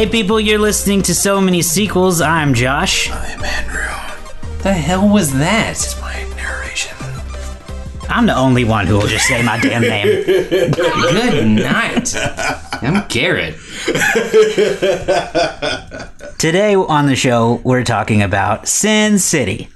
Hey people, you're listening to So Many Sequels. I'm Josh. I'm Andrew. The hell was that? My narration. I'm the only one who will just say my damn name. Good night. I'm Garrett. Today on the show, we're talking about Sin City.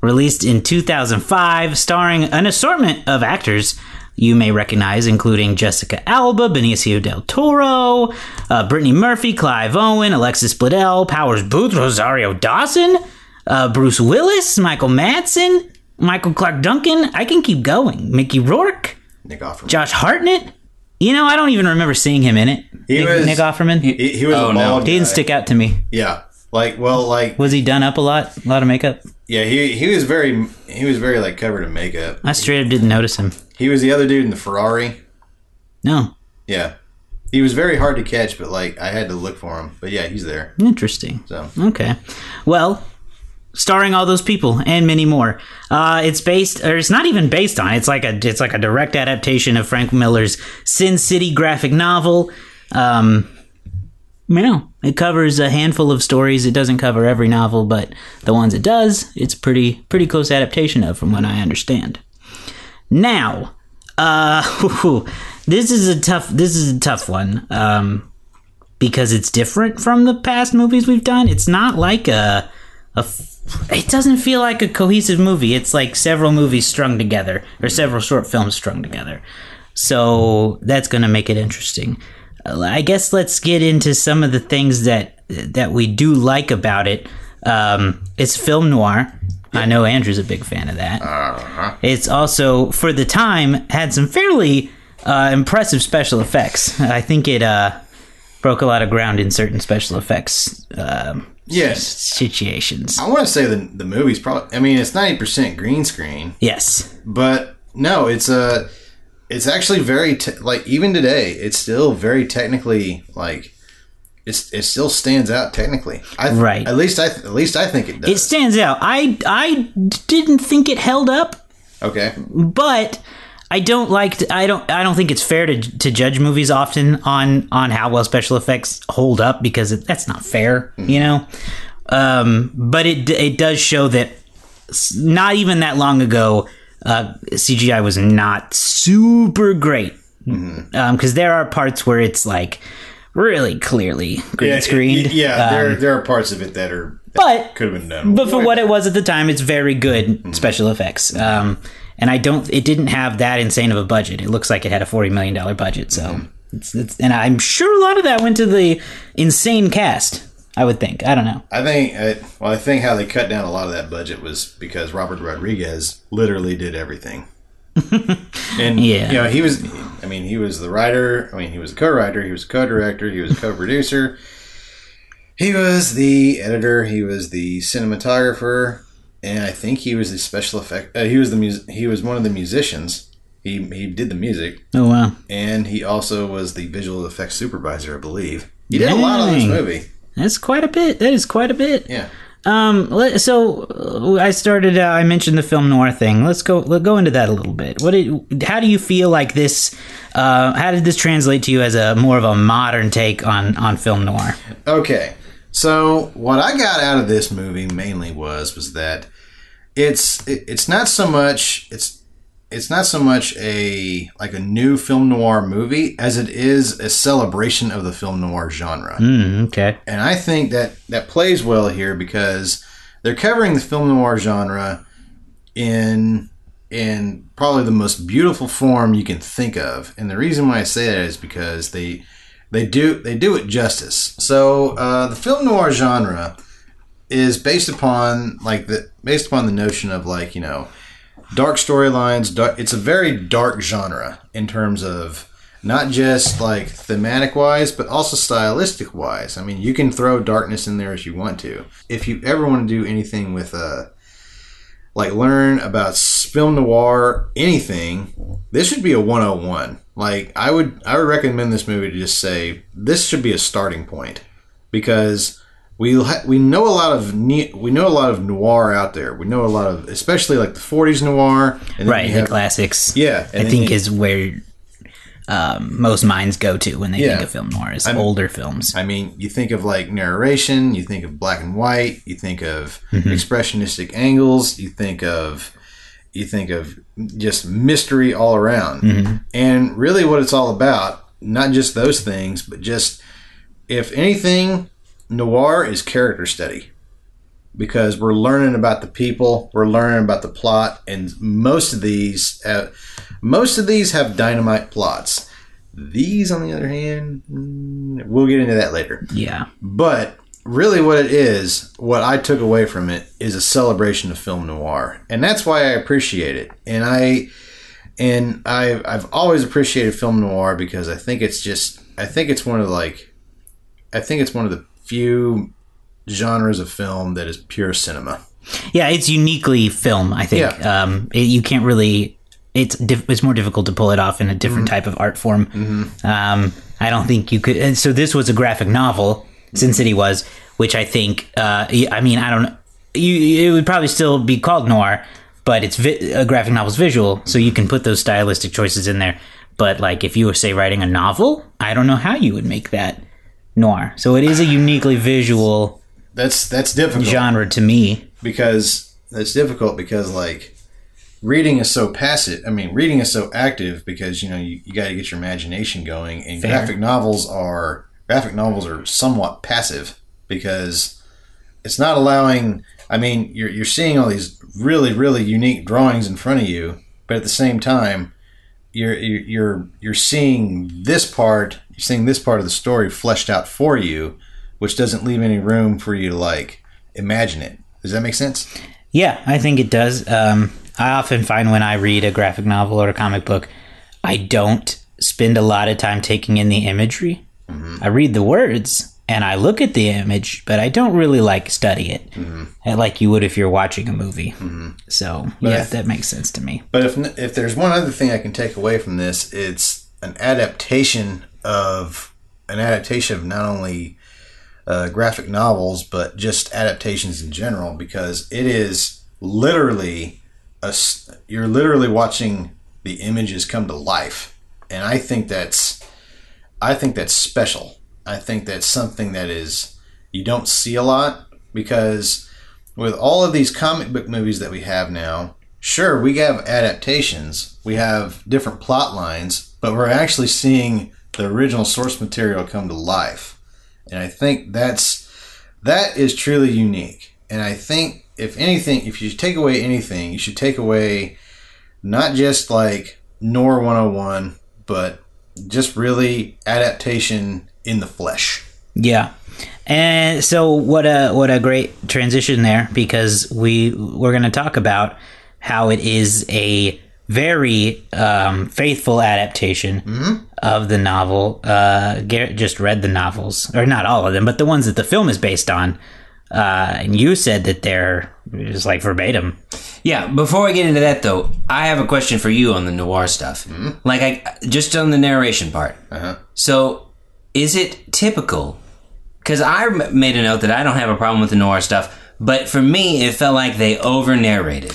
Released in 2005, starring an assortment of actors you may recognize, including Jessica Alba, Benicio del Toro, uh, Brittany Murphy, Clive Owen, Alexis Bledel, Powers Boothe, Rosario Dawson, uh, Bruce Willis, Michael Madsen, Michael Clarke Duncan. I can keep going. Mickey Rourke, Nick Offerman. Josh Hartnett. You know, I don't even remember seeing him in it. He Nick, was- Nick Offerman. He, He, he was Oh, a no. He didn't stick out to me. Yeah, like well, like Was he done up a lot? A lot of makeup? yeah, he he was very he was very like covered in makeup. I straight up didn't notice him. He was the other dude in the Ferrari. No. Yeah, he was very hard to catch, but like I had to look for him. But yeah, he's there. Interesting. So Okay. Well, starring all those people and many more. Uh, it's based, or it's not even based on. It's like a, it's like a direct adaptation of Frank Miller's Sin City graphic novel. Um, you know, it covers a handful of stories. It doesn't cover every novel, but the ones it does, it's pretty, pretty close adaptation of, from what I understand. Now, uh, this is a tough, this is a tough one. Um, because it's different from the past movies we've done. It's not like a, a it doesn't feel like a cohesive movie. It's like several movies strung together or several short films strung together. So that's going to make it interesting. I guess let's get into some of the things that that we do like about it. Um, it's film noir. I know Andrew's a big fan of that. It's also, for the time, had some fairly uh, impressive special effects. I think it uh, broke a lot of ground in certain special effects um, yes, situations. I want to say the the movie's probably. I mean, it's ninety percent green screen, Yes. but no, it's a. It's actually very te- like even today, it's still very technically like. It's, it still stands out technically. I th- Right. At least I th- at least I think it does. It stands out. I, I didn't think it held up, okay. but I don't like. To, I don't. I don't think it's fair to to judge movies often on on how well special effects hold up because it, that's not fair. You know. Um, but it it does show that not even that long ago, uh, CGI was not super great. Because there are parts where it's like really clearly green Yeah, screened. it- yeah, Um, there there are parts of it that are but could have been done. but for what it was at the time, it's very good Mm-hmm. special effects. Um, and I don't. It didn't have that insane of a budget. It looks like it had a forty million dollar budget. So, Mm-hmm. it's, it's, and I'm sure a lot of that went to the insane cast. I would think. I don't know. I think, uh, well, I think how they cut down a lot of that budget was because Robert Rodriguez literally did everything. and Yeah. you know, he was. I mean, he was the writer. I mean, he was a co-writer. He was a co-director. He was a co-producer. he was the editor. He was the cinematographer, and I think he was the special effect. Uh, he was the mus- He was one of the musicians. He he did the music, Oh wow. and he also was the visual effects supervisor, I believe. He did a lot of this movie. That's quite a bit. That is quite a bit. Yeah. Um. So uh, I started. Uh, I mentioned the film noir thing. Let's go. Let's go into that a little bit. What? Did, how do you feel like this? Uh, how did this translate to you as a more of a modern take on on film noir? Okay. So what I got out of this movie mainly was was that it's it, it's not so much it's it's not so much a like a new film noir movie as it is a celebration of the film noir genre. Mm, okay. And I think that that plays well here because they're covering the film noir genre in in probably the most beautiful form you can think of. And the reason why I say that is because they they do they do it justice. So uh, the film noir genre is based upon like the based upon the notion of like you know dark storylines. Dark, it's a very dark genre in terms of not just like thematic wise, but also stylistic wise. I mean, you can throw darkness in there as you want to. If you ever want to do anything with uh, like learn about film noir, anything, this should be a 101. Like I would, I would recommend this movie to just say this should be a starting point because we ha- we know a lot of ne- we know a lot of noir out there. We know a lot of, especially like the 40s noir, and Right, you the classics. Yeah, I think you- is where um, most minds go to when they Yeah. think of film noir is I'm- older films. I mean, you think of like narration, you think of black and white, you think of expressionistic angles, you think of you think of just mystery all around. And really what it's all about, not just those things, but just if anything, noir is character study. Because we're learning about the people, we're learning about the plot, and most of these, uh, most of these have dynamite plots. These, on the other hand, mm, we'll get into that later. yeah. But really, what it is, what I took away from it, is a celebration of film noir, and that's why I appreciate it. And I, and I, I've always appreciated film noir because I think it's just, I think it's one of the, like, I think it's one of the few genres of film that is pure cinema. Yeah, it's uniquely film. I think Yeah. um, it, you can't really. It's diff- it's more difficult to pull it off in a different Mm-hmm. type of art form. Um, I don't think you could. and So this was a graphic novel. Sin City was, which I think. Uh, I mean, I don't. You it would probably still be called noir, but it's vi- a graphic novel's visual, so you can put those stylistic choices in there. But like, if you were say writing a novel, I don't know how you would make that noir. So it is a uniquely visual That's that's difficult. genre to me. because it's difficult because like reading is so passive i mean reading is so active because you know you, you got to get your imagination going and Fair. graphic novels are graphic novels are somewhat passive because it's not allowing i mean you're, you're seeing all these really really unique drawings in front of you but at the same time you're you're you're, you're seeing this part you're seeing this part of the story fleshed out for you which doesn't leave any room for you to like imagine it does that make sense Yeah, I think it does. Um, I often find when I read a graphic novel or a comic book, I don't spend a lot of time taking in the imagery. I read the words and I look at the image, but I don't really like study it uh, like you would if you're watching a movie. So yeah, I th- that makes sense to me. But if if there's one other thing I can take away from this, it's an adaptation of an adaptation of not only uh, graphic novels but just adaptations in general because it is literally a you're literally watching the images come to life, and I think that's I think that's special. I think that's something that is you don't see a lot because with all of these comic book movies that we have now, sure, we have adaptations, we have different plot lines, but we're actually seeing the original source material come to life. And I think that's that is truly unique. And I think if anything, if you take away anything, you should take away not just like Noir 101, but just really adaptation in the flesh. Yeah. And so what a what a great transition there because we we're going to talk about how it is a very um, faithful adaptation of the novel. Uh, Garrett just read the novels, or not all of them, but the ones that the film is based on. Uh, and you said that they're just like verbatim. Yeah, before I get into that though, I have a question for you on the noir stuff. Like I just on the narration part. Uh-huh. So, is it typical? Because I made a note that I don't have a problem with the noir stuff, but for me, it felt like they over narrated.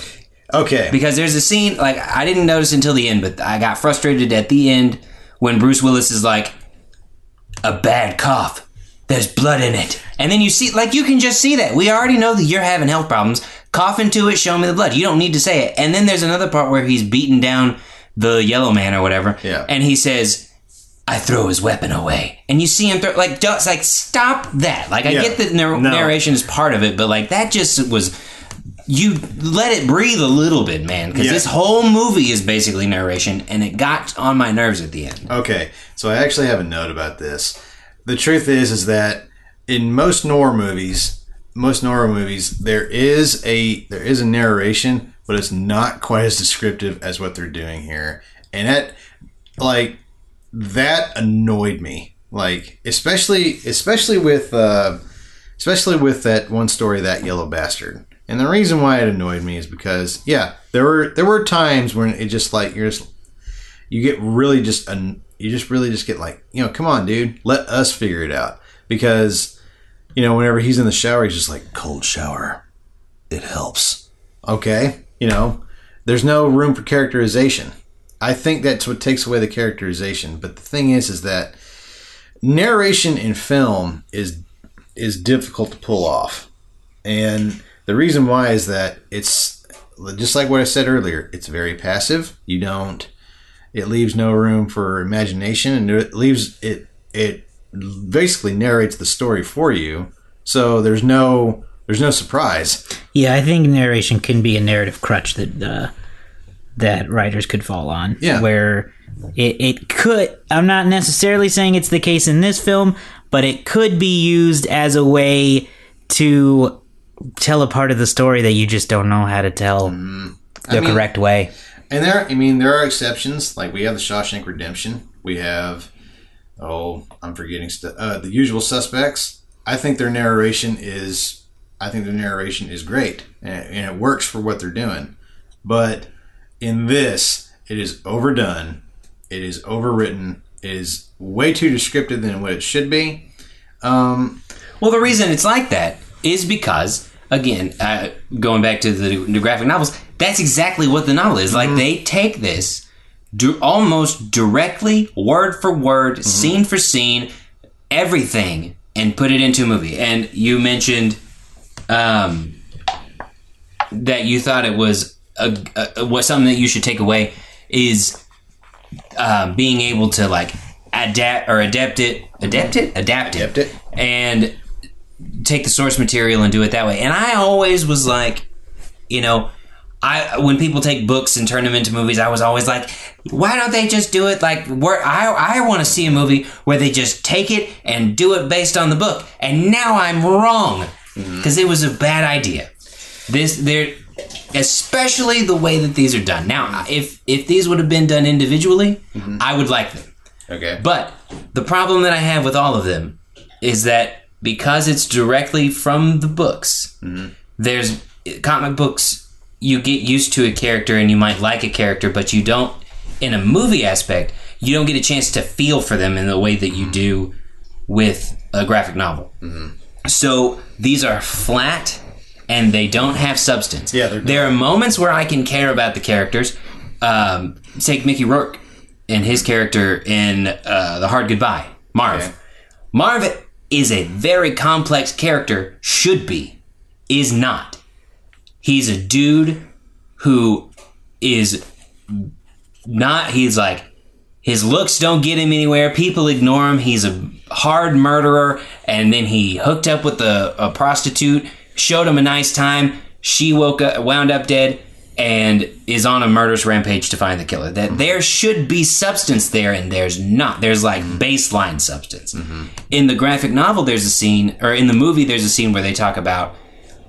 Okay. Because there's a scene like I didn't notice until the end, but I got frustrated at the end when Bruce Willis is like, "A bad cough, there's blood in it," and then you see like you can just see that we already know that you're having health problems. Cough into it, show me the blood. You don't need to say it. And then there's another part where he's beating down the yellow man or whatever, Yeah. and he says, "I throw his weapon away," and you see him throw like like stop that. Like I Yeah. get that nar- No. narration is part of it, but like that just was you let it breathe a little bit, man, because Yeah. this whole movie is basically narration, and it got on my nerves at the end. Okay, so I actually have a note about this. The truth is, is that in most noir movies, most noir movies, there is a there is a narration, but it's not quite as descriptive as what they're doing here, and that like that annoyed me. Like especially especially with uh, especially with that one story, that yellow bastard. And the reason why it annoyed me is because yeah, there were there were times when it just like you're just you get really just an you just really just get like you know come on dude let us figure it out. Because you know whenever he's in the shower he's just like cold shower. It helps. Okay? You know? There's no room for characterization. I think that's what takes away the characterization. But the thing is, is that narration in film is is difficult to pull off, and the reason why is that it's just like what I said earlier. It's very passive. You don't. It leaves no room for imagination, and it leaves it. It basically narrates the story for you. So there's no there's no surprise. Yeah, I think narration can be a narrative crutch that uh, that writers could fall on. Yeah. where it, it could. I'm not necessarily saying it's the case in this film, but it could be used as a way to tell a part of the story that you just don't know how to tell the Mm. I mean- correct way. And there, I mean, there are exceptions. Like we have the Shawshank Redemption. We have, oh, I'm forgetting st- uh, the Usual Suspects. I think their narration is, I think their narration is great, and, and it works for what they're doing. But in this, it is overdone. It is overwritten. It is way too descriptive than what it should be. Um, Well, the reason it's like that is because, again, uh, going back to the, the graphic novels, that's exactly what the novel is. Like, they take this do, almost directly, word for word, scene for scene, everything, and put it into a movie. And you mentioned um, that you thought it was a, a, was something that you should take away is um, being able to like adapt or adapt it, adapt it, adapt it, Adapt it. and take the source material and do it that way. And I always was like, you know, I when people take books and turn them into movies, I was always like, why don't they just do it like where I I want to see a movie where they just take it and do it based on the book. And now I'm wrong mm-hmm. because it was a bad idea. This there especially the way that these are done. Now, mm-hmm. if if these would have been done individually, mm-hmm. I would like them. okay. But the problem that I have with all of them is that because it's directly from the books, there's comic books. You get used to a character and you might like a character, but you don't. In a movie aspect, you don't get a chance to feel for them in the way that you do with a graphic novel. So these are flat and they don't have substance. Yeah, there are moments where I can care about the characters. Um, take Mickey Rourke and his character in uh, The Hard Goodbye, Marv. Okay. Marv is a very complex character, should be, is not. He's a dude who is not, he's like, his looks don't get him anywhere. People ignore him. He's a hard murderer. And then he hooked up with a, a prostitute, showed him a nice time. She woke up, wound up dead, and is on a murderous rampage to find the killer. That mm-hmm. there should be substance there, and there's not. There's like mm-hmm. baseline substance. Mm-hmm. In the graphic novel, there's a scene, or in the movie, there's a scene where they talk about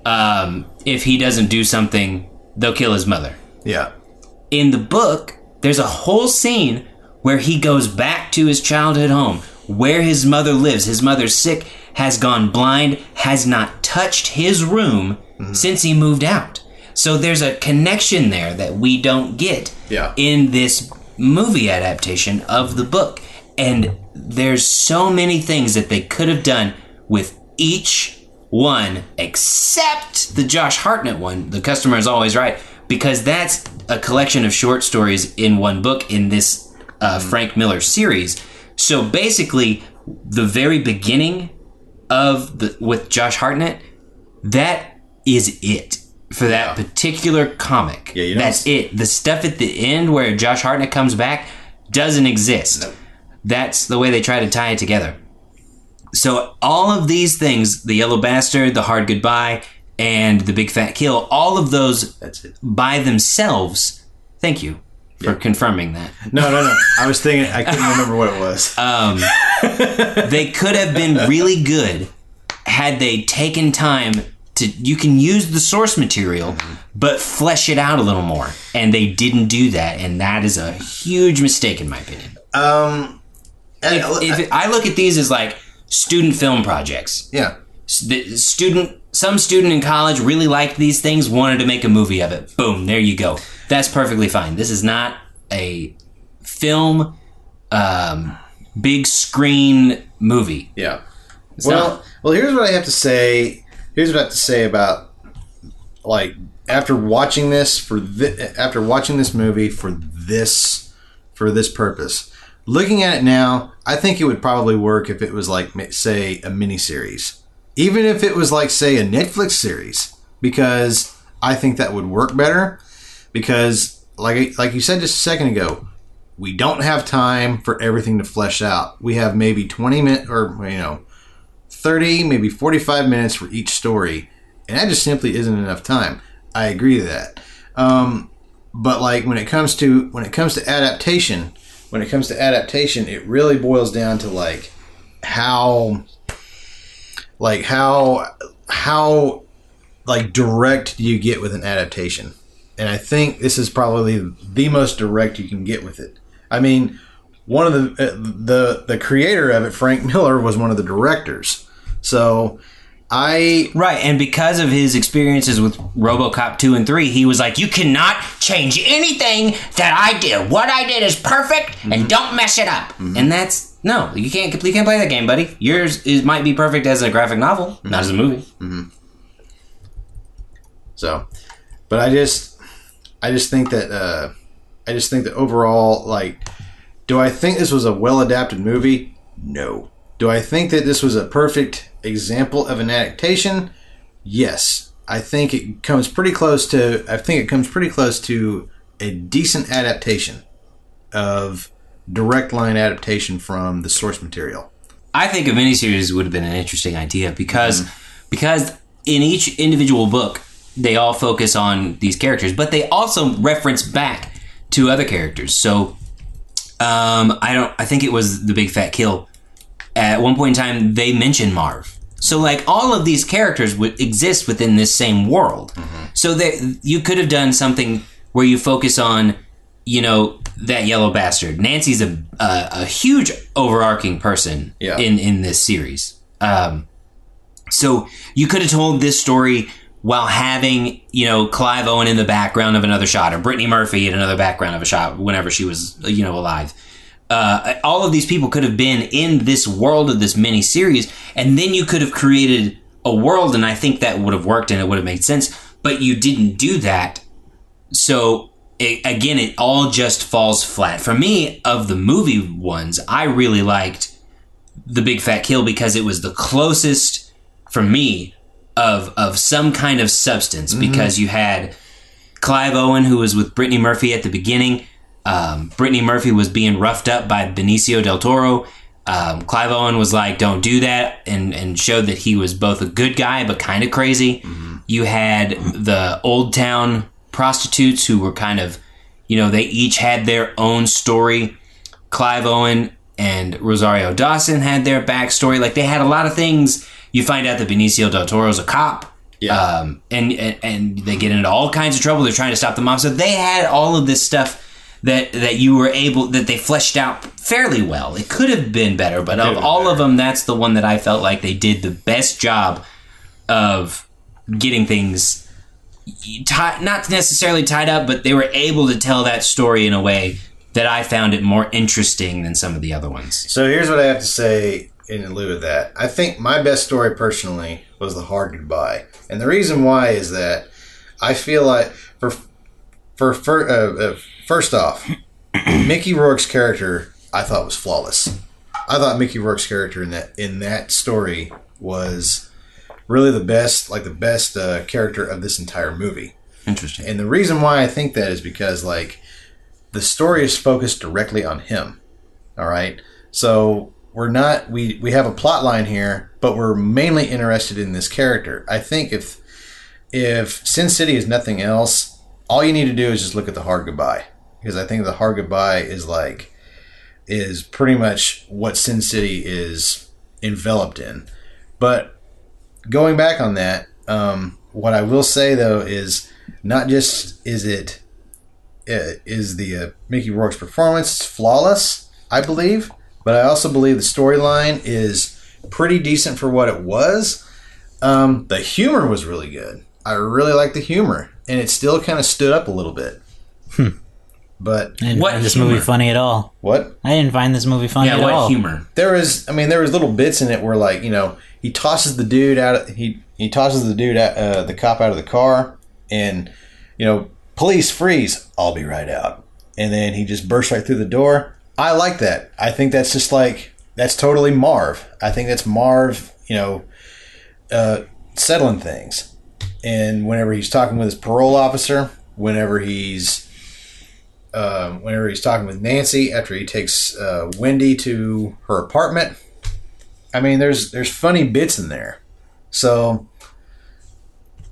um, if he doesn't do something, they'll kill his mother Yeah. in the book, there's a whole scene where he goes back to his childhood home, where his mother lives. His mother's sick, has gone blind, has not touched his room since he moved out. So there's a connection there that we don't get Yeah. in this movie adaptation of the book. And there's so many things that they could have done with each one except the Josh Hartnett one. The customer is always right because that's a collection of short stories in one book in this uh, Frank Miller series. So basically, the very beginning of the with Josh Hartnett, that is it for that particular comic. Yeah, you don't that's it. The stuff at the end where Josh Hartnett comes back doesn't exist. That's the way they try to tie it together. So all of these things, the yellow bastard, the hard goodbye, and the big fat kill, all of those by themselves. Thank you for confirming that. No, no, no. I was thinking. I couldn't remember what it was. Um, they could have been really good had they taken time to. You can use the source material, but flesh it out a little more, and they didn't do that, and that is a huge mistake in my opinion. Um. and- If, if I look at these as like student film projects, yeah. The student some student in college really liked these things wanted to make a movie of it boom there you go that's perfectly fine this is not a film um, big screen movie Yeah. It's well, not. well, here's what I have to say. Here's what I have to say about like after watching this for thi- after watching this movie for this for this purpose. Looking at it now, I think it would probably work if it was like, say, a miniseries. Even if it was like, say, a Netflix series, because I think that would work better. Because, like, like you said just a second ago, we don't have time for everything to flesh out. We have maybe 20 minutes or, you know, 30, maybe 45 minutes for each story. And that just simply isn't enough time. I agree to that. Um, but like when it comes to when it comes to adaptation, when it comes to adaptation, it really boils down to like how like how how like direct do you get with an adaptation. And I think this is probably the most direct you can get with it. I mean, one of the uh, the the creator of it, Frank Miller, was one of the directors. So I Right, and because of his experiences with RoboCop 2 and 3, he was like, "You cannot change anything that I did. What I did is perfect and mm-hmm. don't mess it up." Mm-hmm. And that's no, you can't you can't play that game, buddy. Yours is might be perfect as a graphic novel, not mm-hmm. as a movie. So, but I just, I just think that, uh, I just think that overall, like, do I think this was a well adapted movie? No. Do I think that this was a perfect example of an adaptation? Yes. I think it comes pretty close to, I think it comes pretty close to a decent adaptation of direct line adaptation from the source material. I think a miniseries would have been an interesting idea because because in each individual book they all focus on these characters, but they also reference back to other characters. So um, I don't. I think it was the Big Fat Kill. At one point in time, they mention Marv. So like all of these characters would exist within this same world. So that you could have done something where you focus on, you know, that yellow bastard. Nancy's a a, a huge overarching person Yeah. in in this series. Um, so you could have told this story while having, you know, Clive Owen in the background of another shot, or Brittany Murphy in another background of a shot whenever she was, you know, alive. Uh, all of these people could have been in this world of this mini series, and then you could have created a world, and I think that would have worked and it would have made sense. But you didn't do that, so it, again, it all just falls flat. For me, of the movie ones, I really liked the Big Fat Kill because it was the closest for me of of some kind of substance because you had Clive Owen who was with Brittany Murphy at the beginning. Um, Brittany Murphy was being roughed up by Benicio del Toro. Um, Clive Owen was like, "Don't do that," and and showed that he was both a good guy but kind of crazy. You had the Old Town prostitutes who were kind of, you know, they each had their own story. Clive Owen and Rosario Dawson had their backstory. Like they had a lot of things. You find out that Benicio del Toro's a cop. Yeah. Um, and, and and they get into all kinds of trouble. They're trying to stop the mob. So they had all of this stuff that that you were able that they fleshed out fairly well. It could have been better, but of all of them, that's the one that I felt like they did the best job of getting things ti not necessarily tied up, but they were able to tell that story in a way that I found it more interesting than some of the other ones. So here's what I have to say in lieu of that. I think my best story personally was the hard goodbye, and the reason why is that I feel like for for, for uh, uh, first off, Mickey Rourke's character I thought was flawless. I thought Mickey Rourke's character in that in that story was really the best, like the best uh, character of this entire movie. Interesting. And the reason why I think that is because like the story is focused directly on him. All right. So we're not we we have a plot line here, but we're mainly interested in this character. I think if if Sin City is nothing else, all you need to do is just look at the hard goodbye because I think the hard goodbye is like is pretty much what Sin City is enveloped in. But going back on that, um, what I will say though is not just is it uh, the uh, Mickey Rourke's performance flawless, I believe, but I also believe the storyline is pretty decent for what it was. Um, the humor was really good. I really liked the humor, and it still kind of stood up a little bit. But I didn't What find this humor? movie funny at all. what I didn't find this movie funny Yeah, at what all. humor? there was i mean there was little bits in it where like you know he tosses the dude out of, he he tosses the dude out, uh, the cop out of the car and you know police freeze i'll be right out and then he just bursts right through the door. I like that. I think that's just like that's totally Marv. I think that's Marv, you know, uh, settling things. And whenever he's talking with his parole officer, whenever he's um, whenever he's talking with Nancy after he takes uh, Wendy to her apartment, I mean, there's there's funny bits in there. So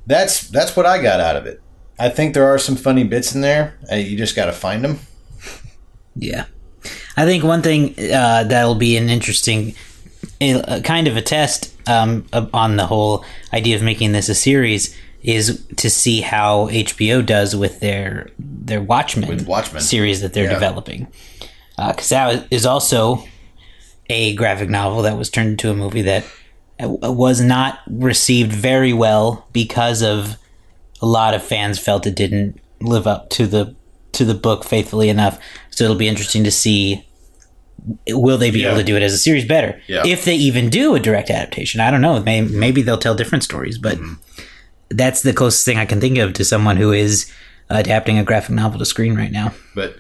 that's that's what I got out of it. I think there are some funny bits in there. Uh, you just got to find them. Yeah. I think one thing uh, that'll be an interesting a, kind of a test um, on the whole idea of making this a series is to see how HBO does with their their Watchmen, With Watchmen. series that they're Yeah. developing. Because that is also a graphic novel that was turned into a movie that uh, was not received very well because of a lot of fans felt it didn't live up to the to the book faithfully enough. So it'll be interesting to see will they be Yeah. able to do it as a series better Yeah. if they even do a direct adaptation. I don't know. May, maybe they'll tell different stories, but Mm-hmm. That's the closest thing I can think of to someone who is adapting a graphic novel to screen right now. But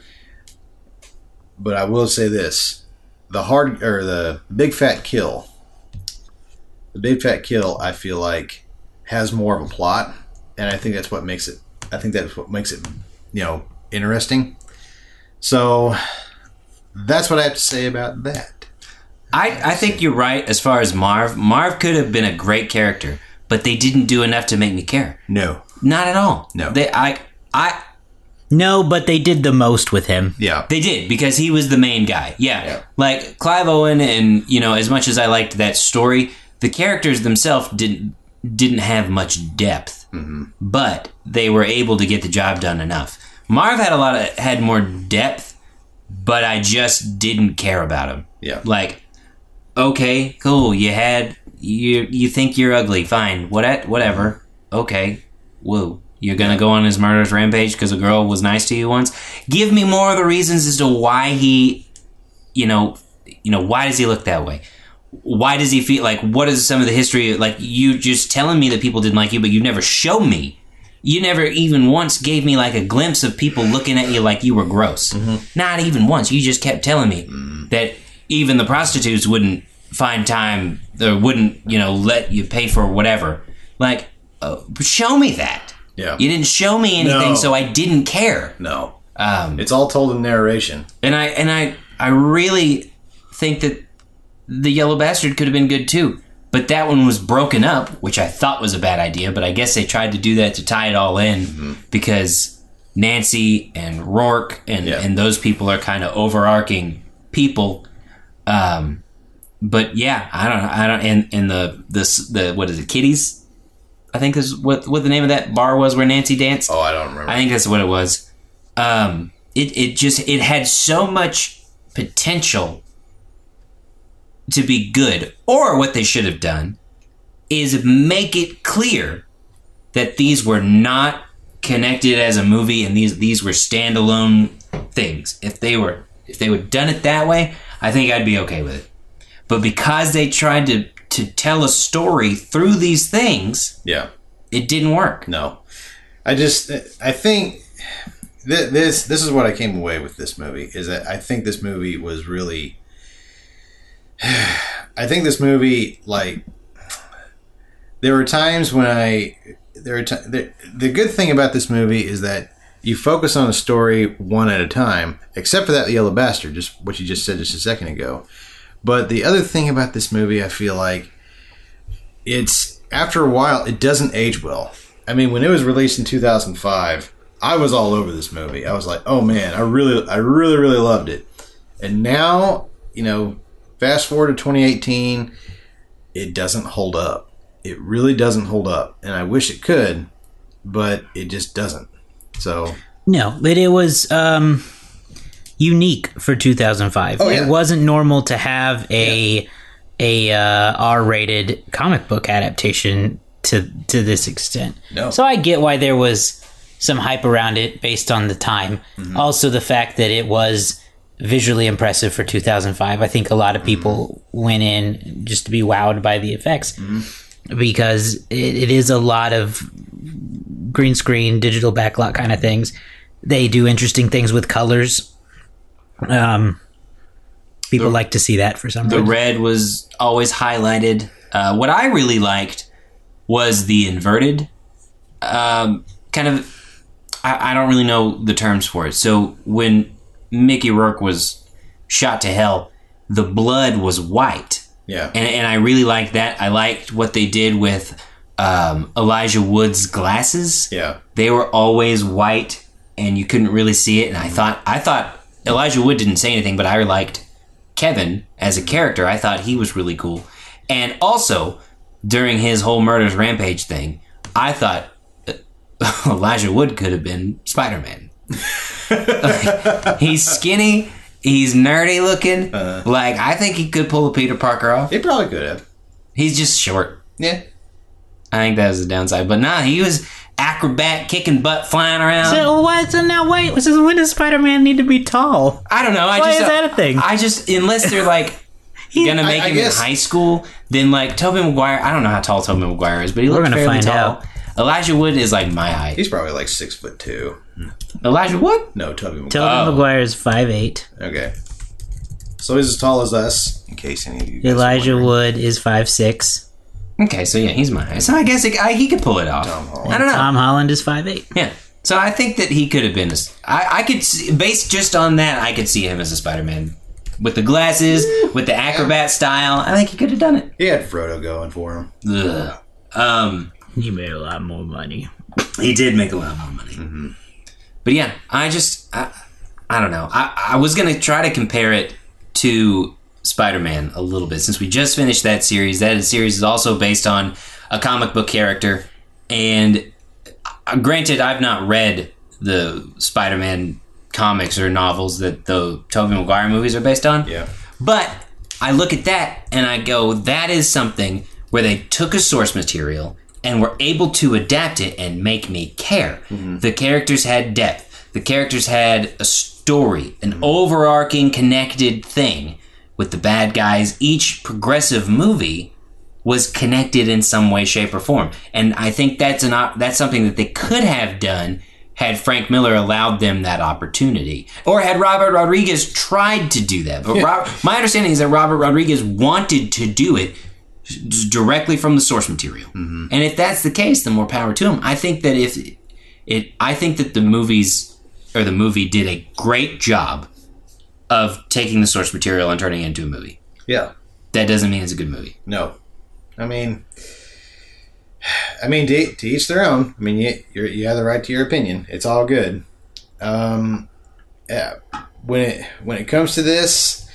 but I will say this: the hard or the big fat kill, the big fat kill, I feel like has more of a plot, and I think that's what makes it. I think that's what makes it, you know, interesting. So that's what I have to say about that. I, I think you're right as far as Marv. Marv could have been a great character, but they didn't do enough to make me care. No, Not at all. No. They I I No, but they did the most with him. yeah, They did because he was the main guy. Yeah. Yeah. Like Clive Owen and you know as much as I liked that story, the characters themselves didn't didn't have much depth. Mm-hmm. But they were able to get the job done enough. Marv had a lot of had more depth, but I just didn't care about him. yeah, Like okay, cool, you had you you think you're ugly, fine. What whatever. Okay. Whoa. You're gonna go on his murderous rampage because a girl was nice to you once. Give me more of the reasons as to why he, you know, you know, why does he look that way? Why does he feel like? What is some of the history? Like you just telling me that people didn't like you, but you never showed me. You never even once gave me like a glimpse of people looking at you like you were gross. Mm-hmm. Not even once. You just kept telling me mm. that even the prostitutes wouldn't find time or wouldn't, you know, let you pay for whatever. Like, uh, show me that. yeah. You didn't show me anything, No. so I didn't care. no, Um, it's all told in narration. and I and I I really think that the Yellow Bastard could have been good too. But that one was broken up, which I thought was a bad idea. But I guess they tried to do that to tie it all in because Nancy and Rourke and Yeah. and those people are kind of overarching people. Um, but yeah, I don't know. I don't. And and the this the what is it? Kitties. I think is what what the name of that bar was where Nancy danced. Oh, I don't remember. I think that's what it was. Um, it it just it had so much potential to be good. Or what they should have done is make it clear that these were not connected as a movie and these these were standalone things. If they were if they would done it that way, I think I'd be okay with it. But because they tried to to tell a story through these things, yeah. it didn't work. No, I just I think th- this this is what I came away with this movie is that I think this movie was really I think this movie like there were times when I there are t- the, the good thing about this movie is that you focus on a story one at a time except for that yellow bastard just what you just said just a second ago. But the other thing about this movie I feel like it's after a while it doesn't age well. I mean when it was released in 2005 i was all over this movie. I was like oh man i really i really really loved it. And now you know fast forward to 2018 it doesn't hold up. It really doesn't hold up. And i wish it could but it just doesn't so No, but it was um, unique for 2005. Oh, yeah. It wasn't normal to have a a uh, R-rated comic book adaptation to to this extent. No. So I get why there was some hype around it based on the time. Mm-hmm. Also, the fact that it was visually impressive for 2005. I think a lot of people Mm-hmm. went in just to be wowed by the effects because it, it is a lot of green screen, digital backlot kind of things. They do interesting things with colors. Um, people like to see that for some reason. The reason. red was always highlighted. Uh, what I really liked was the inverted um, kind of. I, I don't really know the terms for it. So when Mickey Rourke was shot to hell, the blood was white. Yeah. and, and I really liked that. I liked what they did with um, Elijah Wood's glasses. Yeah. They were always white, and you couldn't really see it. And I thought, I thought Elijah Wood didn't say anything, but I liked Kevin as a character. I thought he was really cool. And also, during his whole murders rampage thing, I thought uh, Elijah Wood could have been Spider Man. he's skinny. He's nerdy looking. like I think he could pull a Peter Parker off. He probably could have. He's just short. Yeah. I think that was the downside. But nah, he was acrobat, kicking butt, flying around. So what? So now wait. So when does Spider-Man need to be tall? I don't know. I Why just is that a thing? I just unless they're like gonna make I- I him guess- in high school, then like Tobey Maguire. I don't know how tall Tobey Maguire is, but he We're looks fairly find tall. out. Elijah Wood is like my height. He's probably like six foot two. Elijah Wood? No, Tobey. Maguire. Tobey Oh. Maguire is five eight. Okay. So he's as tall as us. In case any of you. guys Elijah wondering. Wood is five six. Okay, so yeah, he's my height. So I guess it, I, he could pull it off. Tom I don't know. Tom Holland is five eight. Yeah. So I think that he could have been. A, I, I could see, based just on that, I could see him as a Spider-Man with the glasses, with the acrobat style. I think he could have done it. He had Frodo going for him. Ugh. Um, He made a lot more money. he did make a lot more money. But yeah, I just I, I don't know. I, I was gonna try to compare it to Spider-Man a little bit since we just finished that series. That series is also based on a comic book character, and uh, granted, I've not read the Spider-Man comics or novels that the Tobey Maguire movies are based on. Yeah. But I look at that and I go, that is something where they took a source material and were able to adapt it and make me care. The characters had depth. The characters had a story, an overarching connected thing with the bad guys. Each progressive movie was connected in some way, shape, or form. And I think that's an op- that's something that they could have done had Frank Miller allowed them that opportunity, or had Robert Rodriguez tried to do that. But Rob- my understanding is that Robert Rodriguez wanted to do it directly from the source material. Mm-hmm. And if that's the case, then more power to him. I think that if it, I think that the movies or the movie did a great job of taking the source material and turning it into a movie. Yeah. That doesn't mean it's a good movie. No. I mean, I mean, to, to each their own. I mean, you you're, you have the right to your opinion. It's all good. Um, yeah. When it when it comes to this,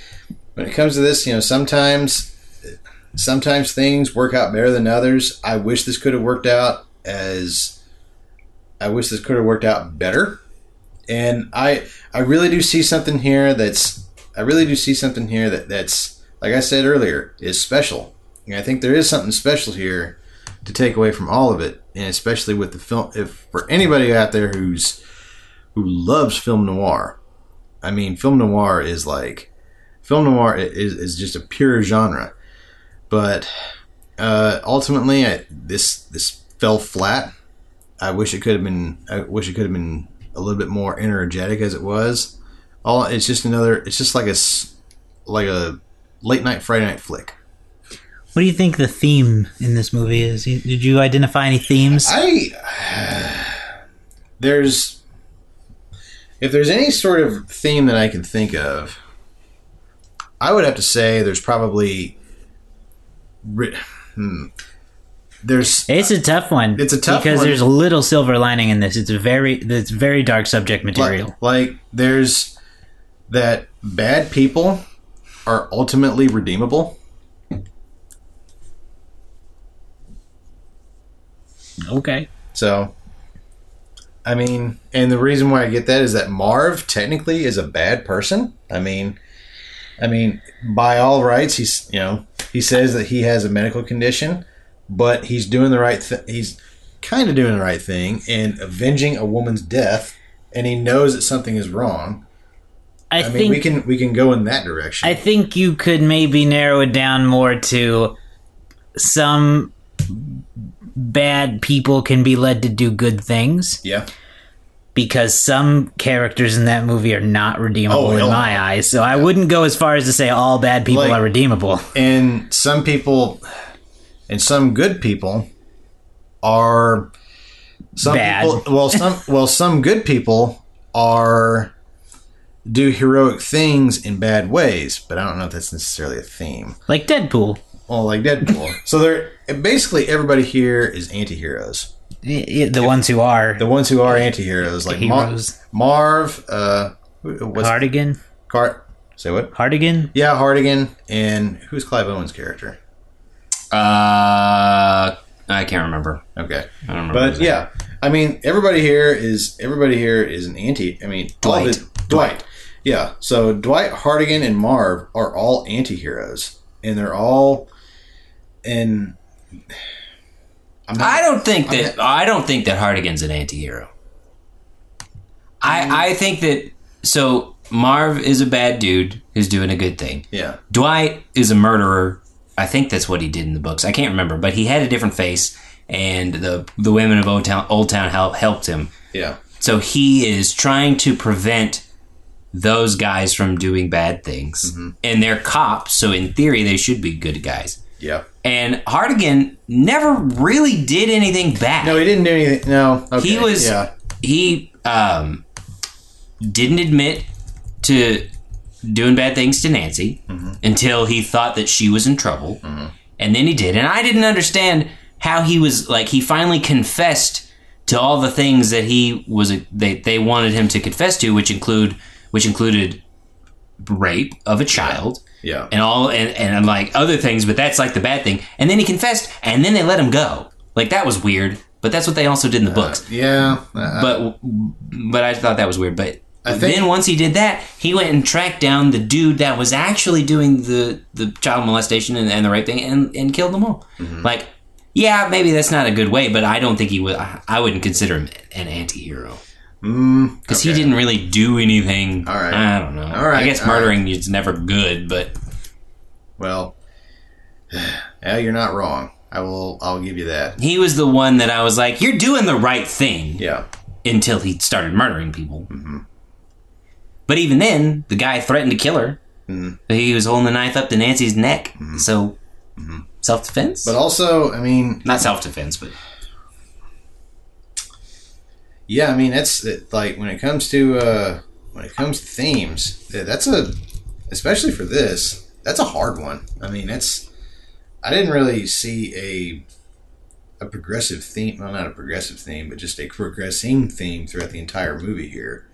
when it comes to this, you know, sometimes sometimes things work out better than others. I wish this could have worked out as I wish this could have worked out better. And I I really do see something here that's I really do see something here that that's like I said earlier is special. And I think there is something special here to take away from all of it, and especially with the film. If for anybody out there who's who loves film noir, I mean, film noir is like film noir is, is just a pure genre. But uh, ultimately, I, this this fell flat. I wish it could have been. I wish it could have been a little bit more energetic as it was. All it's just another. It's just like a like a late night Friday night flick. What do you think the theme in this movie is? Did you identify any themes? I there's if there's any sort of theme that I can think of, I would have to say there's probably hmm, there's It's a tough one. It's a tough because one. there's a little silver lining in this. It's a very it's very dark subject like, material. like there's that bad people are ultimately redeemable. okay. So, I mean, and the reason why I get that is that Marv technically is a bad person. I mean, I mean, by all rights, he's you know he says that he has a medical condition, but he's doing the right thing. He's kind of doing the right thing and avenging a woman's death, and he knows that something is wrong. I, I mean, think we can we can go in that direction. I think you could maybe narrow it down more to some bad people can be led to do good things. yeah, because some characters in that movie are not redeemable Oh, in my eyes. So I wouldn't go as far as to say all bad people Like- are redeemable. and some people and some good people are some Bad. people well some well some good people are do heroic things in bad ways but i don't know if that's necessarily a theme Like Deadpool. well like deadpool so they're basically everybody here is anti-heroes y- The ones who are the ones who are anti-heroes like Mar- marv uh what's Hartigan. Cart say what Hartigan? yeah hartigan and who's clive owen's character Uh, I can't remember. okay I don't remember. But yeah, I mean, everybody here is everybody here is an anti. I mean, Dwight. the- Dwight. Yeah. So Dwight Hartigan and Marv are all anti-heroes, and they're all and I'm not, I don't think that I don't think that Hartigan's an anti-hero. I I think that so Marv is a bad dude who's doing a good thing. yeah, Dwight is a murderer. I think that's what he did in the books. I can't remember, but he had a different face, and the the women of Old Town Old Town help, helped him. yeah, So he is trying to prevent those guys from doing bad things, and they're cops. So in theory, they should be good guys. yeah. And Hartigan never really did anything bad. No, he didn't do anything. No, okay. he was yeah, he um didn't admit to doing bad things to Nancy mm-hmm. until he thought that she was in trouble. Mm-hmm. And then he did. And I didn't understand how he was like he finally confessed to all the things that he was uh, they they wanted him to confess to which include which included rape of a child yeah. and all and, and like other things, but that's like the bad thing. And then he confessed, and then they let him go. Like that was weird, but that's what they also did in the uh, books. Yeah, uh, But but I thought that was weird. But think- then once he did that, he went and tracked down the dude that was actually doing the the child molestation and, and the rape thing, and and killed them all. Mm-hmm. Like. Yeah, maybe that's not a good way, but I don't think he would. I wouldn't consider him an anti-hero mm, because okay. he didn't really do anything. All right. I don't know. All right, I guess all right. murdering is never good, but Well, yeah, you're not wrong. I will. I'll give you that. he was the one that I was like, "You're doing the right thing." Yeah. Until he started murdering people. But even then, the guy threatened to kill her. Mm-hmm. He was holding the knife up to Nancy's neck. Mm-hmm. So, mm-hmm. self defense. But also, I mean, Not self defense, but Yeah, I mean that's it, like when it comes to uh, when it comes to themes, that's a especially for this, that's a hard one. I mean, it's I didn't really see a a progressive theme, well, not a progressive theme, but just a progressing theme throughout the entire movie here.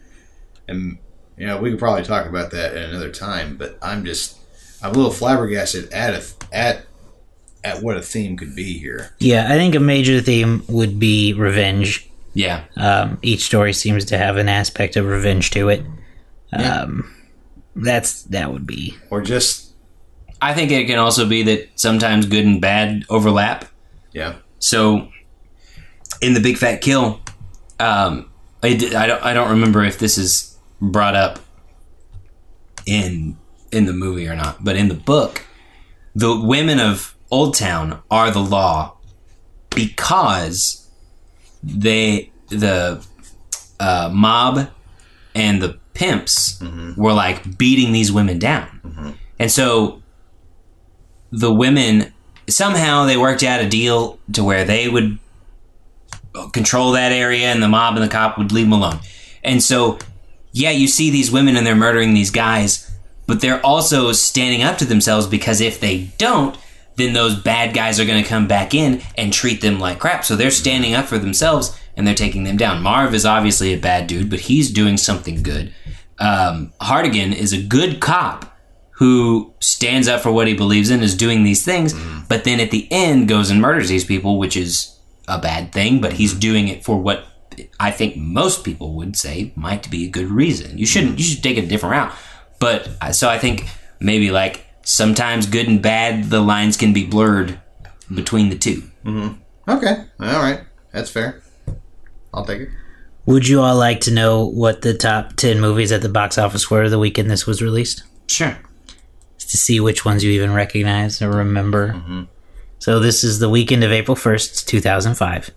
And you know, we could probably talk about that at another time, but I'm just I'm a little flabbergasted at a, at at what a theme could be here. Yeah, I think a major theme would be revenge. yeah. Um, each story seems to have an aspect of revenge to it. Um, that's that would be Or just I think it can also be that sometimes good and bad overlap. yeah. So, in the Big Fat Kill, um, I, d- I don't I don't remember if this is brought up in in the movie or not, but in the book, the women of Old Town are the law because they the uh, mob and the pimps were like beating these women down, and so the women somehow they worked out a deal to where they would control that area and the mob and the cop would leave them alone. And so, yeah, you see these women and they're murdering these guys, but they're also standing up to themselves because if they don't, then those bad guys are going to come back in and treat them like crap. So they're standing up for themselves and they're taking them down. Marv is obviously a bad dude, but he's doing something good. Um, Hartigan is a good cop who stands up for what he believes in, is doing these things, but then at the end goes and murders these people, which is a bad thing, but he's doing it for what I think most people would say might be a good reason. You shouldn't, you should take a different route. But uh, so I think maybe like sometimes good and bad, the lines can be blurred between the two. Okay. All right. That's fair. I'll take it. Would you all like to know what the top 10 movies at the box office were the weekend this was released? Sure. To see which ones you even recognize or remember. So, this is the weekend of April 1st, 2005.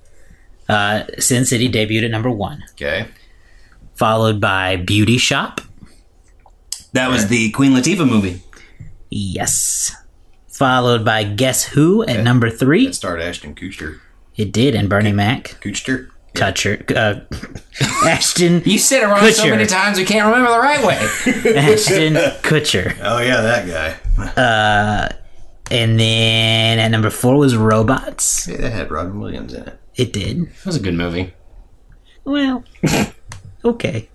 Uh, Sin City debuted at number one. Okay. followed by Beauty Shop. That was the Queen Latifah movie. Yes. Followed by Guess Who at number three. It starred Ashton Kutcher. It did, and Bernie Mac. Kutcher? Kutcher. Uh, Ashton. You said it wrong so Kutcher. many times we can't remember the right way. Ashton Kutcher. Oh, yeah, that guy. And then at number four was Robots. Yeah, that had Robin Williams in it. It did. That was a good movie. Well, okay.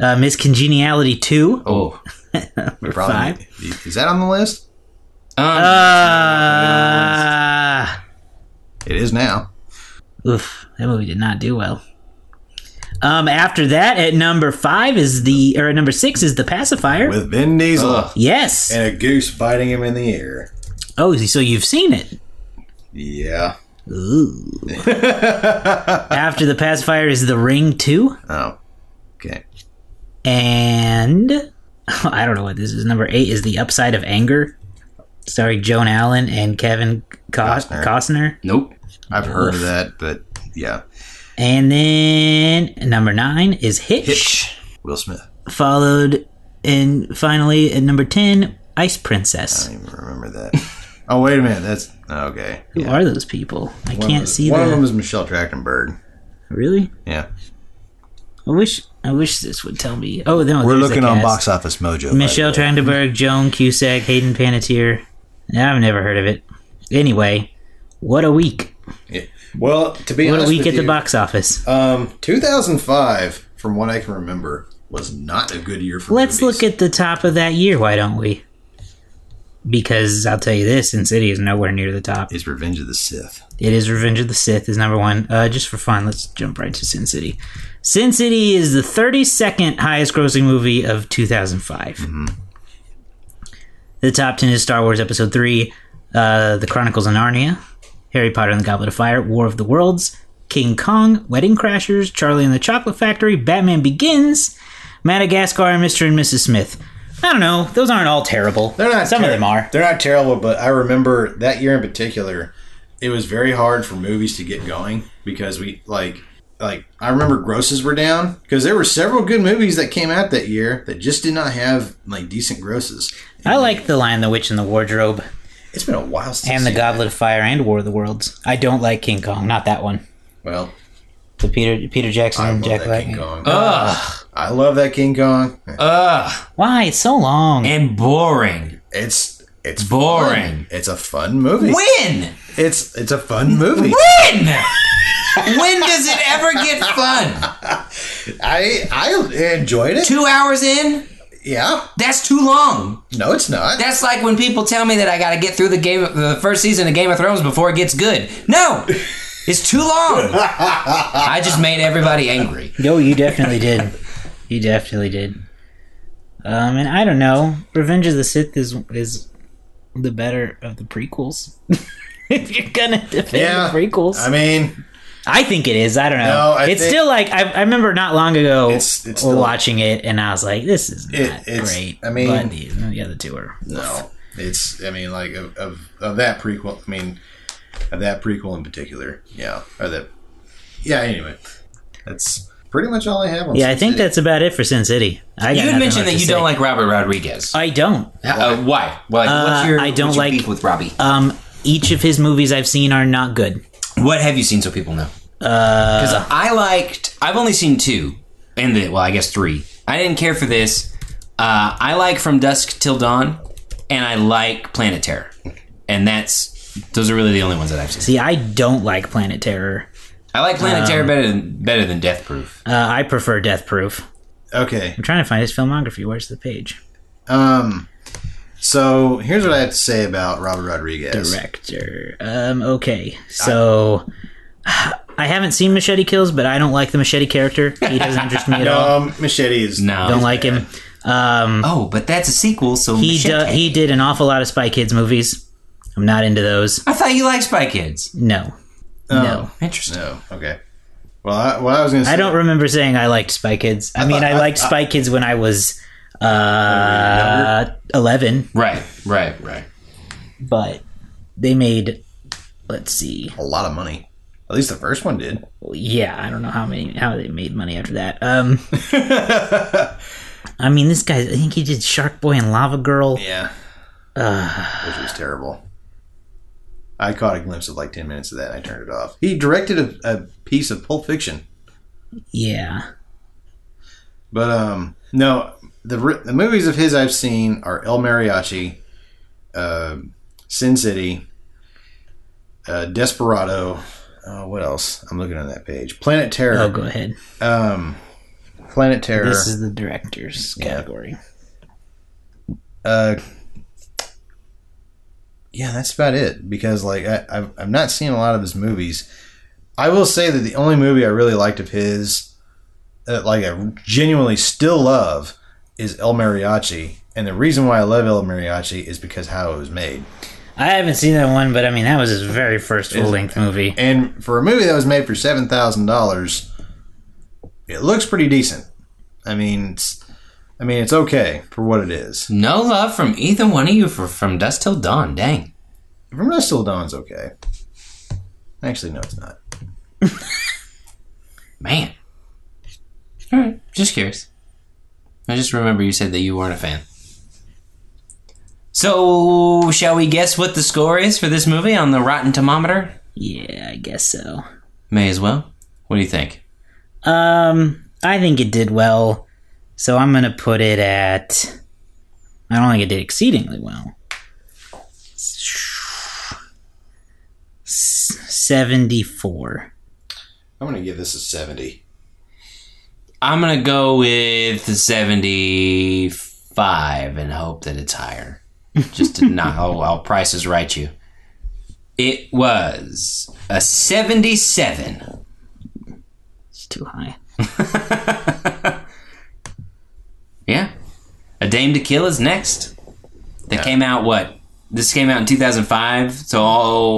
Uh, Miss Congeniality 2. Oh. Number Probably- five. Is that on the list? Um, Uh, It is now. oof, that movie did not do well. Um, after that, at number five is the, or at number six is the pacifier. With Vin Diesel Ugh. yes. and a goose biting him in the ear. Oh, so you've seen it. Yeah. Ooh. After the pacifier is the ring two, Oh. Okay. and I don't know what this is. Number eight is the upside of anger, Sorry, Joan Allen and Kevin Cos- Costner. Costner. nope. I've heard of that, but yeah. And then number nine is Hitch, Hitch. Will Smith. followed and finally at number ten, Ice Princess. I don't even remember that. oh, wait a minute. That's okay. Who are those people? I One can't of, see One of the. them is Michelle Trachtenberg. Really? Yeah. I wish. I wish this would tell me. Oh, no, We're looking on. Box Office Mojo. Michelle. Trachtenberg, Joan Cusack, Hayden Panettiere. I've never heard of it. Anyway, what a week! Yeah. Well, to be honest, What a week at the box office. Um, 2005, from what I can remember, was not a good year for Let's movies. look at the top of that year. Why don't we? Because I'll tell you this: Sin City is nowhere near the top. Is Revenge of the Sith. It is Revenge of the Sith is number one. Uh, just for fun, let's jump right to Sin City. Sin City is the 32nd highest grossing movie of 2005. The top 10 is Star Wars Episode 3, uh, The Chronicles of Narnia, Harry Potter and the Goblet of Fire, War of the Worlds, King Kong, Wedding Crashers, Charlie and the Chocolate Factory, Batman Begins, Madagascar, and Mr. and Mrs. Smith. I don't know. Those aren't all terrible. They're not. Some of them are. They're not terrible, but I remember that year in particular, it was very hard for movies to get going because we like like I remember grosses were down because there were several good movies that came out that year that just did not have like decent grosses. I like The Lion, the Witch, and the Wardrobe. It's been a while since and the seen Goblet of Fire and War of the Worlds. I don't like King Kong, not that one. Well, The Peter Peter Jackson I and Jack Black. King Kong. Ugh. I love that King Kong. Ugh. Why? It's so long. And boring. It's it's Boring. fun. It's a fun movie. When? It's it's a fun movie. When? when does it ever get fun? I I enjoyed it. Two hours in? Yeah. That's too long. No, it's not. That's like when people tell me that I got to get through the game, the first season of Game of Thrones before it gets good. No, it's too long. I just made everybody angry. Yo, you definitely did. You definitely did. Um, and I don't know. Revenge of the Sith is is the better of the prequels. if you're gonna defend Yeah. the prequels, I mean, I think it is. I don't know. No, I it's still like I, I remember not long ago It's- it's still- watching it, and I was like, "This is not It- great." I mean- but the, the other two are no. It's I mean like of, of of that prequel. I mean of that prequel in particular. Yeah. Or that. Yeah. Anyway, that's pretty much all I have on. Yeah, I think City. that's about it for Sin City. I got You had nothing mentioned left that to you say. don't like Robert Rodriguez. I don't. Uh, why? Like, Uh, what's your, I don't what's your like- beef with Robbie? Um, each of his movies I've seen are not good. What have you seen so people know? Because I liked. I've only seen two, and the well, I guess three. I didn't care for this. Uh, I like From Dusk Till Dawn, and I like Planet Terror, and that's those are really the only ones that I've seen. See, I don't like Planet Terror. I like Planet Terror better than better than Death Proof. Uh, I prefer Death Proof. okay. I'm trying to find his filmography. Where's the page? Um. So here's what I have to say about Robert Rodriguez. Director. Um, okay, so I haven't seen Machete Kills, but I don't like the Machete character. He doesn't interest me at all. Um, Machete is No. Don't like him. Um, Oh, but that's a sequel, so he Machete. do, he did an awful lot of Spy Kids movies. I'm not into those. I thought you liked Spy Kids. No, no. Interesting. No. Okay. Well, I, what I was going to say. I don't remember saying I liked Spy Kids. I mean, thought- I I- liked Spy Kids when I was uh, 11, Right, right, right. but they made, let's see, a lot of money. At least the first one did. Yeah, I don't know how many how they made money after that. Um, I mean, this guy. I think he did Shark Boy and Lava Girl. Yeah. Which was terrible. I caught a glimpse of like 10 minutes of that and I turned it off. He directed a, a piece of Pulp Fiction. Yeah, But um no, the the movies of his I've seen are El Mariachi, uh, Sin City, uh, Desperado. Uh, what else? I'm looking on that page. Planet Terror. Oh, go ahead. Um, Planet Terror. This is the director's category. uh, yeah, that's about it. Because like I, I've I've not seen a lot of his movies. I will say that the only movie I really liked of his, uh, like I genuinely still love, is El Mariachi. And the reason why I love El Mariachi is because how it was made. I haven't seen that one, but I mean, that was his very first full length movie. And for a movie that was made for seven thousand dollars, it looks pretty decent. I mean, it's, I mean, it's okay for what it is. No love from either one of you for from dusk till dawn. Dang. From Dusk Till Dawn's okay. Actually, no, it's not. Man. All right, just curious. I just remember you said that you weren't a fan. So, shall we guess what the score is for this movie on the Rotten Tomometer? Yeah, I guess so. May as well. What do you think? Um, I think it did well, so I'm gonna put it at. I don't think it did exceedingly well. Seventy-four. I'm gonna give this a seventy. I'm gonna go with 75 and hope that it's higher. Just to not, oh, I'll, I'll price is right you. It was a 77. It's too high. Yeah. A Dame to Kill is next. That came out what? This came out in 2005, so al-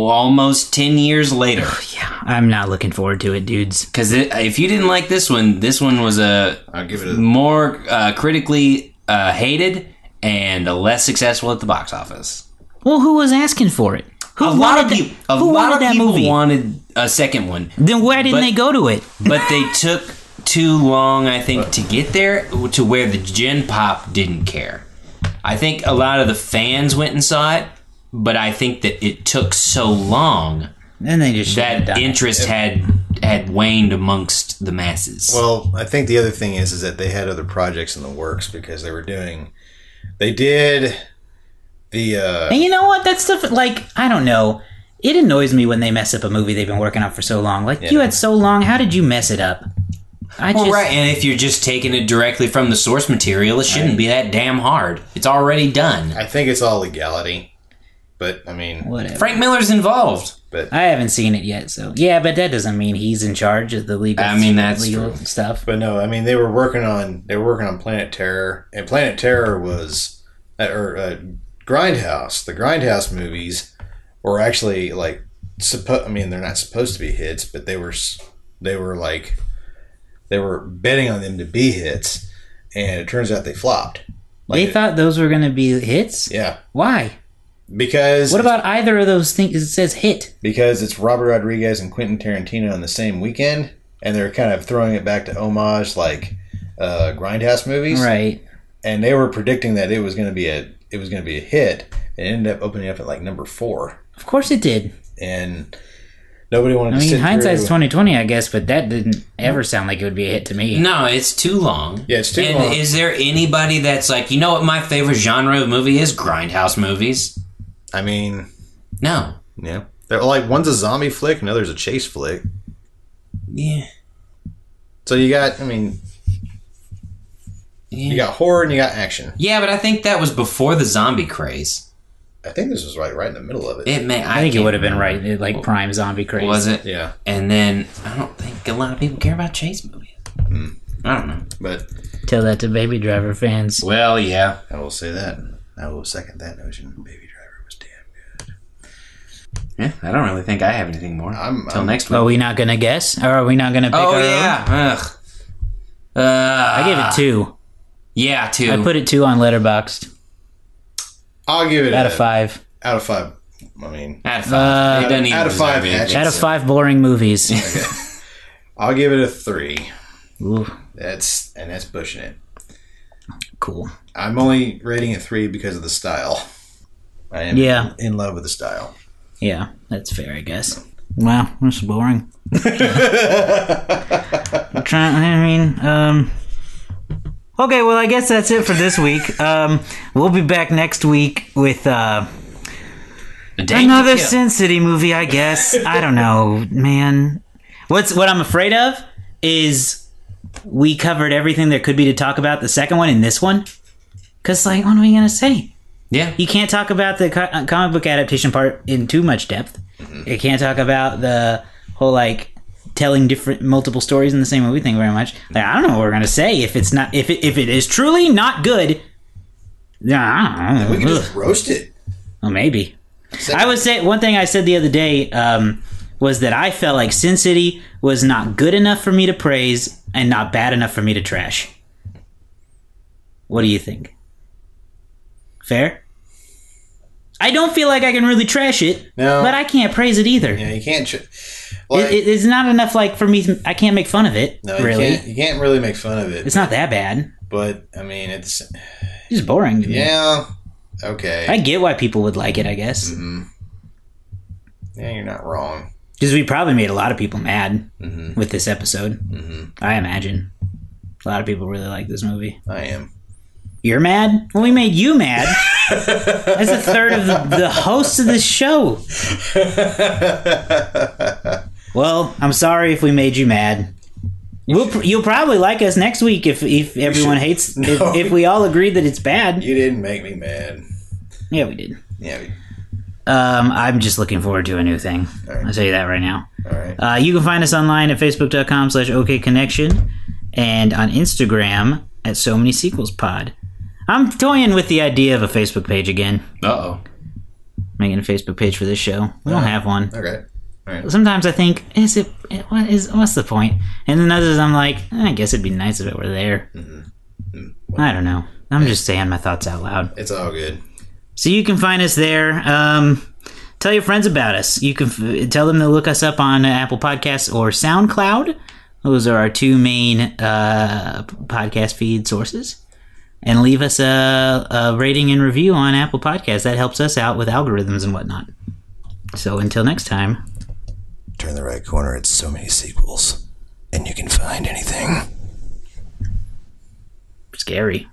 almost 10 years later. Yeah, I'm not looking forward to it, dudes. Because if you didn't like this one, this one was a I'll give it a. more uh, critically uh, hated and less successful at the box office. Well, who was asking for it? Who a lot of wanted people, a lot wanted of people movie? wanted a second one, Then why didn't but- they go to it? but they took too long, I think, to get there to where the Gen Pop didn't care. I think a lot of the fans went and saw it, but I think that it took so long Then they just that done it. interest had had waned amongst the masses. Well, I think the other thing is is that they had other projects in the works because they were doing. They did the. uh And you know what? That stuff, like, I don't know. It annoys me when they mess up a movie they've been working on for so long. Like, you had so long. How did you mess it up? I Well, just, right, and if you're just taking it directly from the source material, it shouldn't be that damn hard. It's already done. I think it's all legality, but I mean, whatever. Frank Miller's involved. but I haven't seen it yet, so yeah, but that doesn't mean he's in charge of the legal. I mean, that's legal true. stuff. but no, I mean they were working on they were working on Planet Terror, and Planet Terror was uh, or uh, Grindhouse. The Grindhouse movies were actually like supposed. I mean, they're not supposed to be hits, but they were they were like they were betting on them to be hits, and it turns out they flopped. they Like, thought those were going to be hits. yeah, Why? because What about either of those things? It says hit. because it's Robert Rodriguez and Quentin Tarantino on the same weekend, and they're kind of throwing it back to homage like uh, Grindhouse movies, Right. and they were predicting that it was going to be a it was going to be a hit. It ended up opening up at like number four, Of course it did. and nobody wanted I to mean, sit hindsight's twenty twenty, I guess, but that didn't ever sound like it would be a hit to me. No, it's too long. Yeah, it's too and long. is there anybody that's like, you know what my favorite genre of movie is? Grindhouse movies. I mean, No. yeah, they're like one's a zombie flick, another's a chase flick. Yeah. So you got, I mean, you got horror and you got action. Yeah, but I think that was before the zombie craze. I think this was right right in the middle of it. It may. I think it would have been remember. right, like prime zombie craze. Was it? yeah, And then I don't think a lot of people care about chase movies. Hmm. I don't know. but Tell that to Baby Driver fans. Well, yeah. I will say that. I will second that notion. Baby Driver was damn good. Yeah, I don't really think I have anything more. I'm- Until next week. Are we not gonna guess, or are we not gonna pick oh our own? yeah. Ugh. Uh, I gave it two. Yeah, two. I put it two on Letterboxd I'll give it out a, of five. Out of five. I mean, Out of five. Uh, it out of five hatchets. Out of five boring movies. I'll give it a three. Ooh, That's and that's pushing it. cool. I'm only rating it three because of the style. I am Yeah. in love with the style. Yeah, that's fair, I guess. Wow, that's boring. I'm trying. I mean, um. Okay, well, I guess that's it for this week. Um, we'll be back next week with uh, another to Sin City movie. I guess. I don't know, man. What's what I'm afraid of is we covered everything there could be to talk about the second one in this one. Cause like, what are we gonna say? Yeah. You can't talk about the co- uh, comic book adaptation part in too much depth. You can't talk about the whole like telling different multiple stories in the same movie thing very much. Like I don't know what we're gonna say if it's not if it if it is truly not good. Yeah, I don't know. We can just roast it. Well, maybe. I would say one thing I said the other day um, was that I felt like Sin City was not good enough for me to praise and not bad enough for me to trash. What do you think? Fair? I don't feel like I can really trash it, No. but I can't praise it either. Yeah, you can't. Ch- like, It, it- it's not enough like for me. I can't make fun of it. no, you really, can't. You can't really make fun of it. it's not that bad. But I mean, it's It's just boring. To me. yeah. Okay. I get why people would like it. I guess Mm-hmm. yeah, you're not wrong. because we probably made a lot of people mad Mhm. with this episode. Mhm. I imagine a lot of people really like this movie. I am. You're mad? Well, we made you mad. That's a third of the, the hosts of this show. Well, I'm sorry if we made you mad. We'll, pr- you'll probably like us next week if, if everyone should- hates. No. If, if we all agree that it's bad. you didn't make me mad. Yeah, we did. Yeah. we- Um, I'm just looking forward to a new thing. I'll tell you that right now. All right. Uh, you can find us online at facebook.com slash okconnection and on Instagram at so many sequels pod. I'm toying with the idea of a Facebook page again. Uh oh. Making a Facebook page for this show. We don't have one. Okay. Right. Sometimes I think, is it? What is? What's the point? And then others, I'm like, eh, I guess it'd be nice if it were there. I don't know. I'm just saying my thoughts out loud. It's all good. So you can find us there. Um, tell your friends about us. You can f- tell them to look us up on uh, Apple Podcasts or SoundCloud. Those are our two main uh, podcast feed sources. And leave us a, a rating and review on Apple Podcasts. That helps us out with algorithms and whatnot. So until next time, Turn the right corner. It's so many sequels, and you can find anything. scary.